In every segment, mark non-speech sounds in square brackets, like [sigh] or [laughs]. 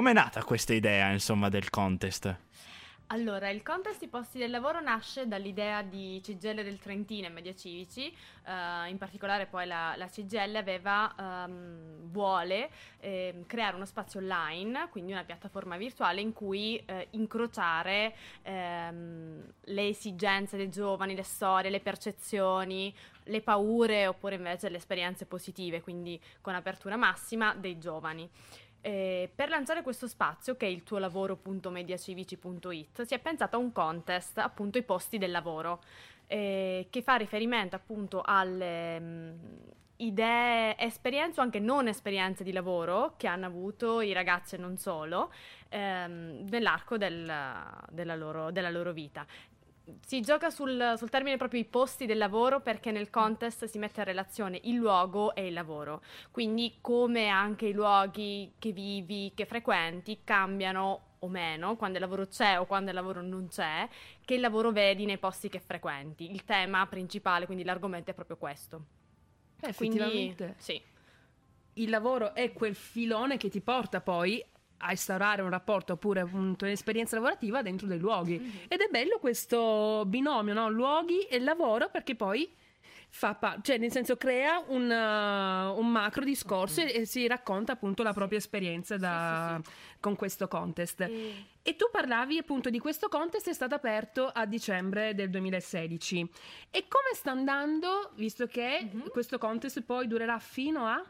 Com'è nata questa idea, insomma, del contest? Allora, il contest I posti del lavoro nasce dall'idea di CGL del Trentino e Media Civici, uh, in particolare poi la, la CGL aveva, um, vuole eh, creare uno spazio online, quindi una piattaforma virtuale in cui eh, incrociare ehm, le esigenze dei giovani, le storie, le percezioni, le paure oppure invece le esperienze positive, quindi con apertura massima dei giovani. Eh, per lanciare questo spazio, che è il tuo lavoro.mediacivici.it, si è pensato a un contest, appunto i posti del lavoro, eh, che fa riferimento appunto alle mh, mm, idee, esperienze o anche non esperienze di lavoro che hanno avuto i ragazzi e non solo ehm, nell'arco del, della, loro, della loro vita si gioca sul, sul, termine proprio i posti del lavoro perché nel contest si mette a relazione il luogo e il lavoro. Quindi come anche i luoghi che vivi, che frequenti, cambiano o meno quando il lavoro c'è o quando il lavoro non c'è, che il lavoro vedi nei posti che frequenti. Il tema principale, quindi l'argomento è proprio questo. Eh, effettivamente. Quindi, sì. Il lavoro è quel filone che ti porta poi a instaurare un rapporto oppure appunto un'esperienza lavorativa dentro dei luoghi. Mm-hmm. Ed è bello questo binomio, no? luoghi e lavoro, perché poi fa pa- cioè nel senso crea un, uh, un macro discorso mm-hmm. e, e, si racconta appunto la propria esperienza da, sì, sì, sì. con questo contest. E... e tu parlavi appunto di questo contest è stato aperto a dicembre del 2016. E come sta andando, visto che mm-hmm. questo contest poi durerà fino a...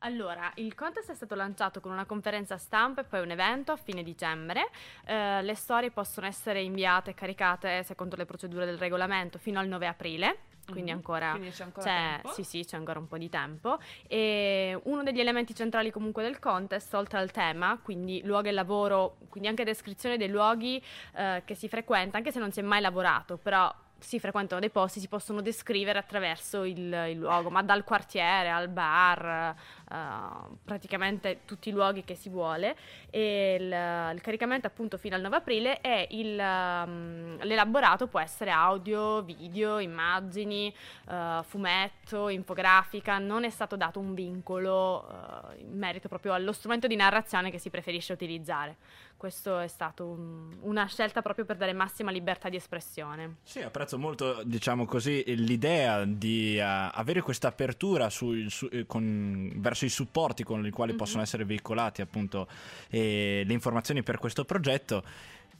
Allora, il contest è stato lanciato con una conferenza stampa e poi un evento a fine dicembre. Eh, le storie possono essere inviate e caricate secondo le procedure del regolamento fino al 9 aprile. Quindi, mm-hmm. ancora, quindi c'è ancora c'è. Sì, sì, c'è ancora un po' di tempo. E uno degli elementi centrali comunque del contest, oltre al tema, quindi luogo e lavoro, quindi anche descrizione dei luoghi eh, che si frequenta, anche se non si è mai lavorato, però si frequentano dei posti, si possono descrivere attraverso il, il luogo, ma dal quartiere al bar, uh, praticamente tutti i luoghi che si vuole. E il, il caricamento appunto fino al 9 aprile e il, um, l'elaborato può essere audio, video, immagini, uh, fumetto, infografica, non è stato dato un vincolo uh, in merito proprio allo strumento di narrazione che si preferisce utilizzare. Questo è stato un, una scelta proprio per dare massima libertà di espressione. Sì, apprezzo molto, diciamo così, l'idea di uh, avere questa apertura su, su, eh, con, verso i supporti con i quali mm-hmm. possono essere veicolati appunto eh, le informazioni per questo progetto.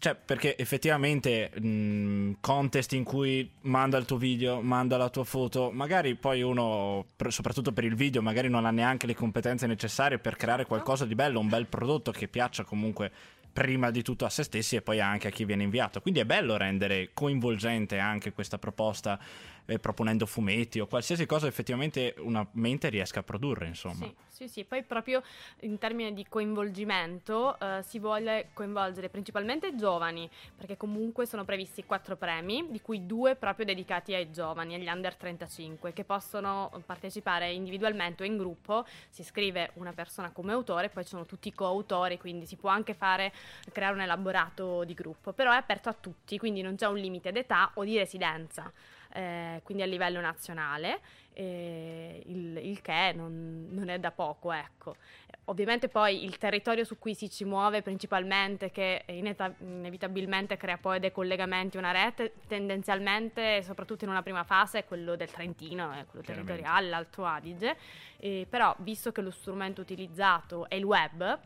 Cioè, perché effettivamente mh, contest in cui manda il tuo video, manda la tua foto, magari poi uno, soprattutto per il video, magari non ha neanche le competenze necessarie per creare qualcosa di bello, un bel prodotto che piaccia comunque prima di tutto a se stessi e poi anche a chi viene inviato. Quindi è bello rendere coinvolgente anche questa proposta eh, proponendo fumetti o qualsiasi cosa effettivamente una mente riesca a produrre, insomma. Sì, sì, sì. poi proprio in termini di coinvolgimento eh, si vuole coinvolgere principalmente i giovani, perché comunque sono previsti quattro premi, di cui due proprio dedicati ai giovani, agli under 35, che possono partecipare individualmente o in gruppo, si scrive una persona come autore, poi ci sono tutti i coautori, quindi si può anche fare, creare un elaborato di gruppo, però è aperto a tutti, quindi non c'è un limite d'età o di residenza eh, quindi a livello nazionale, eh, il, il, che non, non, è da poco, ecco. Ovviamente poi il territorio su cui si ci muove principalmente, che ineta- inevitabilmente crea poi dei collegamenti, una rete, tendenzialmente, soprattutto in una prima fase, è quello del Trentino, è quello territoriale, l'Alto Adige, eh, però visto che lo strumento utilizzato è il web,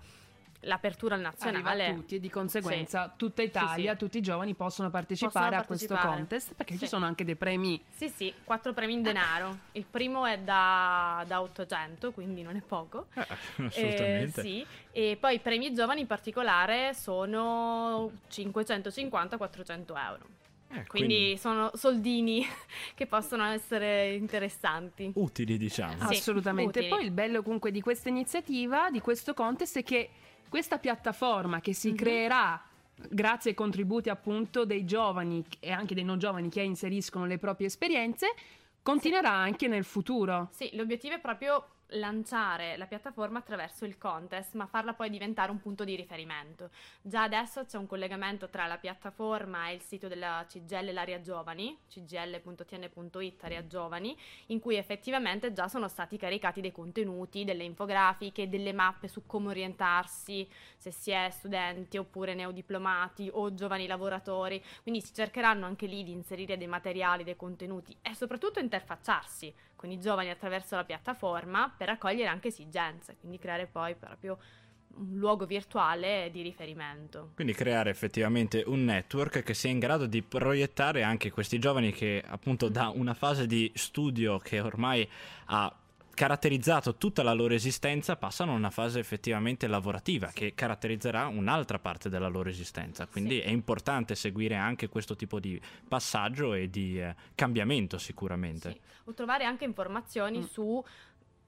l'apertura nazionale arriva a tutti e di conseguenza sì. tutta Italia, sì, sì. tutti i giovani possono partecipare, possono partecipare. a questo contest perché ci sono anche dei premi. Sì, sì, quattro premi in denaro. Il primo è da, da 800, quindi non è poco. Eh, assolutamente. Eh, sì, e poi i premi giovani in particolare sono 550-400 euro. Eh, quindi, quindi, sono soldini [laughs] che possono essere interessanti. Utili, diciamo. Sì, Assolutamente. Utili. Poi il bello comunque di questa iniziativa, di questo contest, è che questa piattaforma che si mm-hmm. creerà grazie ai contributi appunto dei giovani e anche dei non giovani che inseriscono le proprie esperienze, continuerà sì. anche nel futuro. Sì, l'obiettivo è proprio lanciare la piattaforma attraverso il contest, ma farla poi diventare un punto di riferimento. Già adesso c'è un collegamento tra la piattaforma e il sito della CGL L'Area Giovani, cgl.tn.it Area Giovani, in cui effettivamente già sono stati caricati dei contenuti, delle infografiche, delle mappe su come orientarsi, se si è studenti oppure neodiplomati o giovani lavoratori. Quindi si cercheranno anche lì di inserire dei materiali, dei contenuti e soprattutto interfacciarsi con i giovani attraverso la piattaforma per raccogliere anche esigenze, quindi creare poi proprio un luogo virtuale di riferimento. Quindi creare effettivamente un network che sia in grado di proiettare anche questi giovani che appunto da una fase di studio che ormai ha caratterizzato tutta la loro esistenza passano a una fase effettivamente lavorativa che caratterizzerà un'altra parte della loro esistenza. Quindi sì. è importante seguire anche questo tipo di passaggio e di eh, cambiamento sicuramente. Sì. O trovare anche informazioni mm. su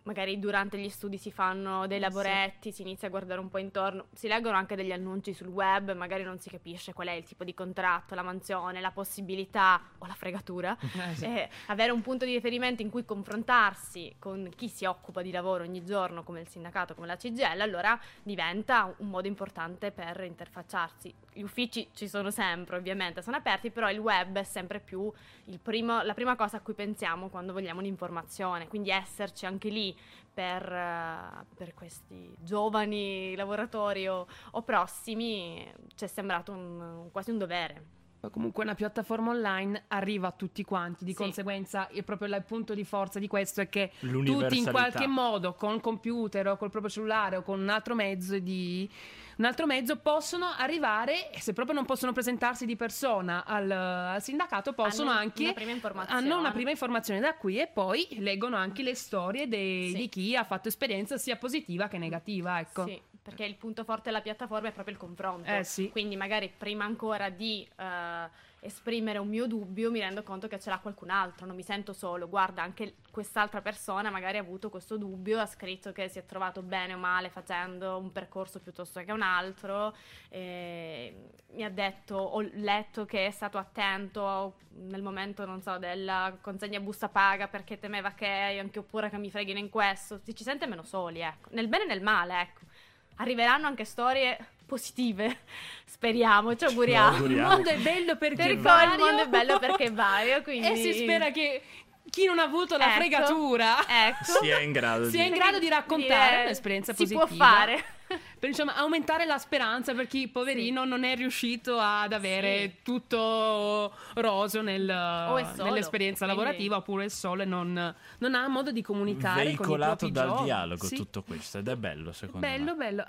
magari durante gli studi si fanno dei lavoretti, sì. si inizia a guardare un po' intorno, si leggono anche degli annunci sul web, magari non si capisce qual è il tipo di contratto, la mansione, la possibilità o la fregatura. [laughs] Eh, sì. eh, avere un punto di riferimento in cui confrontarsi con chi si occupa di lavoro ogni giorno, come il sindacato, come la CGL, allora diventa un modo importante per interfacciarsi. Gli uffici ci sono sempre, ovviamente, sono aperti, però il web è sempre più primo, la prima cosa a cui pensiamo quando vogliamo un'informazione, quindi esserci anche lì per, uh, per questi giovani lavoratori o, o prossimi ci è sembrato un, quasi un dovere comunque una piattaforma online arriva a tutti quanti, di sì. conseguenza è proprio il punto di forza di questo è che tutti in qualche modo con computer o col proprio cellulare o con un altro mezzo di un altro mezzo possono arrivare, se proprio non possono presentarsi di persona al, al sindacato, possono hanno anche una prima informazione. hanno una prima informazione da qui e poi leggono anche le storie dei, sì. di chi ha fatto esperienza sia positiva che negativa. Ecco. Sì, perché il punto forte della piattaforma è proprio il confronto. Eh, sì. Quindi magari prima ancora di... Uh, esprimere un mio dubbio, mi rendo conto che ce l'ha qualcun altro, non mi sento solo. Guarda, anche quest'altra persona magari ha avuto questo dubbio, ha scritto che si è trovato bene o male facendo un percorso piuttosto che un altro, mi ha detto, ho letto che è stato attento nel momento, non so, della consegna busta paga perché temeva che anche oppure che mi freghino in questo. Si ci sente meno soli, ecco. Nel bene e nel male, ecco. Arriveranno anche storie positive. [laughs] Speriamo, ci auguriamo. Il mondo è bello perché vario. Il mondo è bello perché è vario, quindi... E si spera che chi non ha avuto la ecco, fregatura ecco, sia in grado, sia in grado di raccontare un'esperienza si positiva. Si può fare. Per insomma, aumentare la speranza per chi, poverino, sì. non è riuscito ad avere sì. tutto roso nel, nell'esperienza quindi... lavorativa oppure è solo e non, non, ha modo di comunicare Veicolato con i dal giovani. dialogo sì. tutto questo ed è bello secondo bello, me. Bello, bello.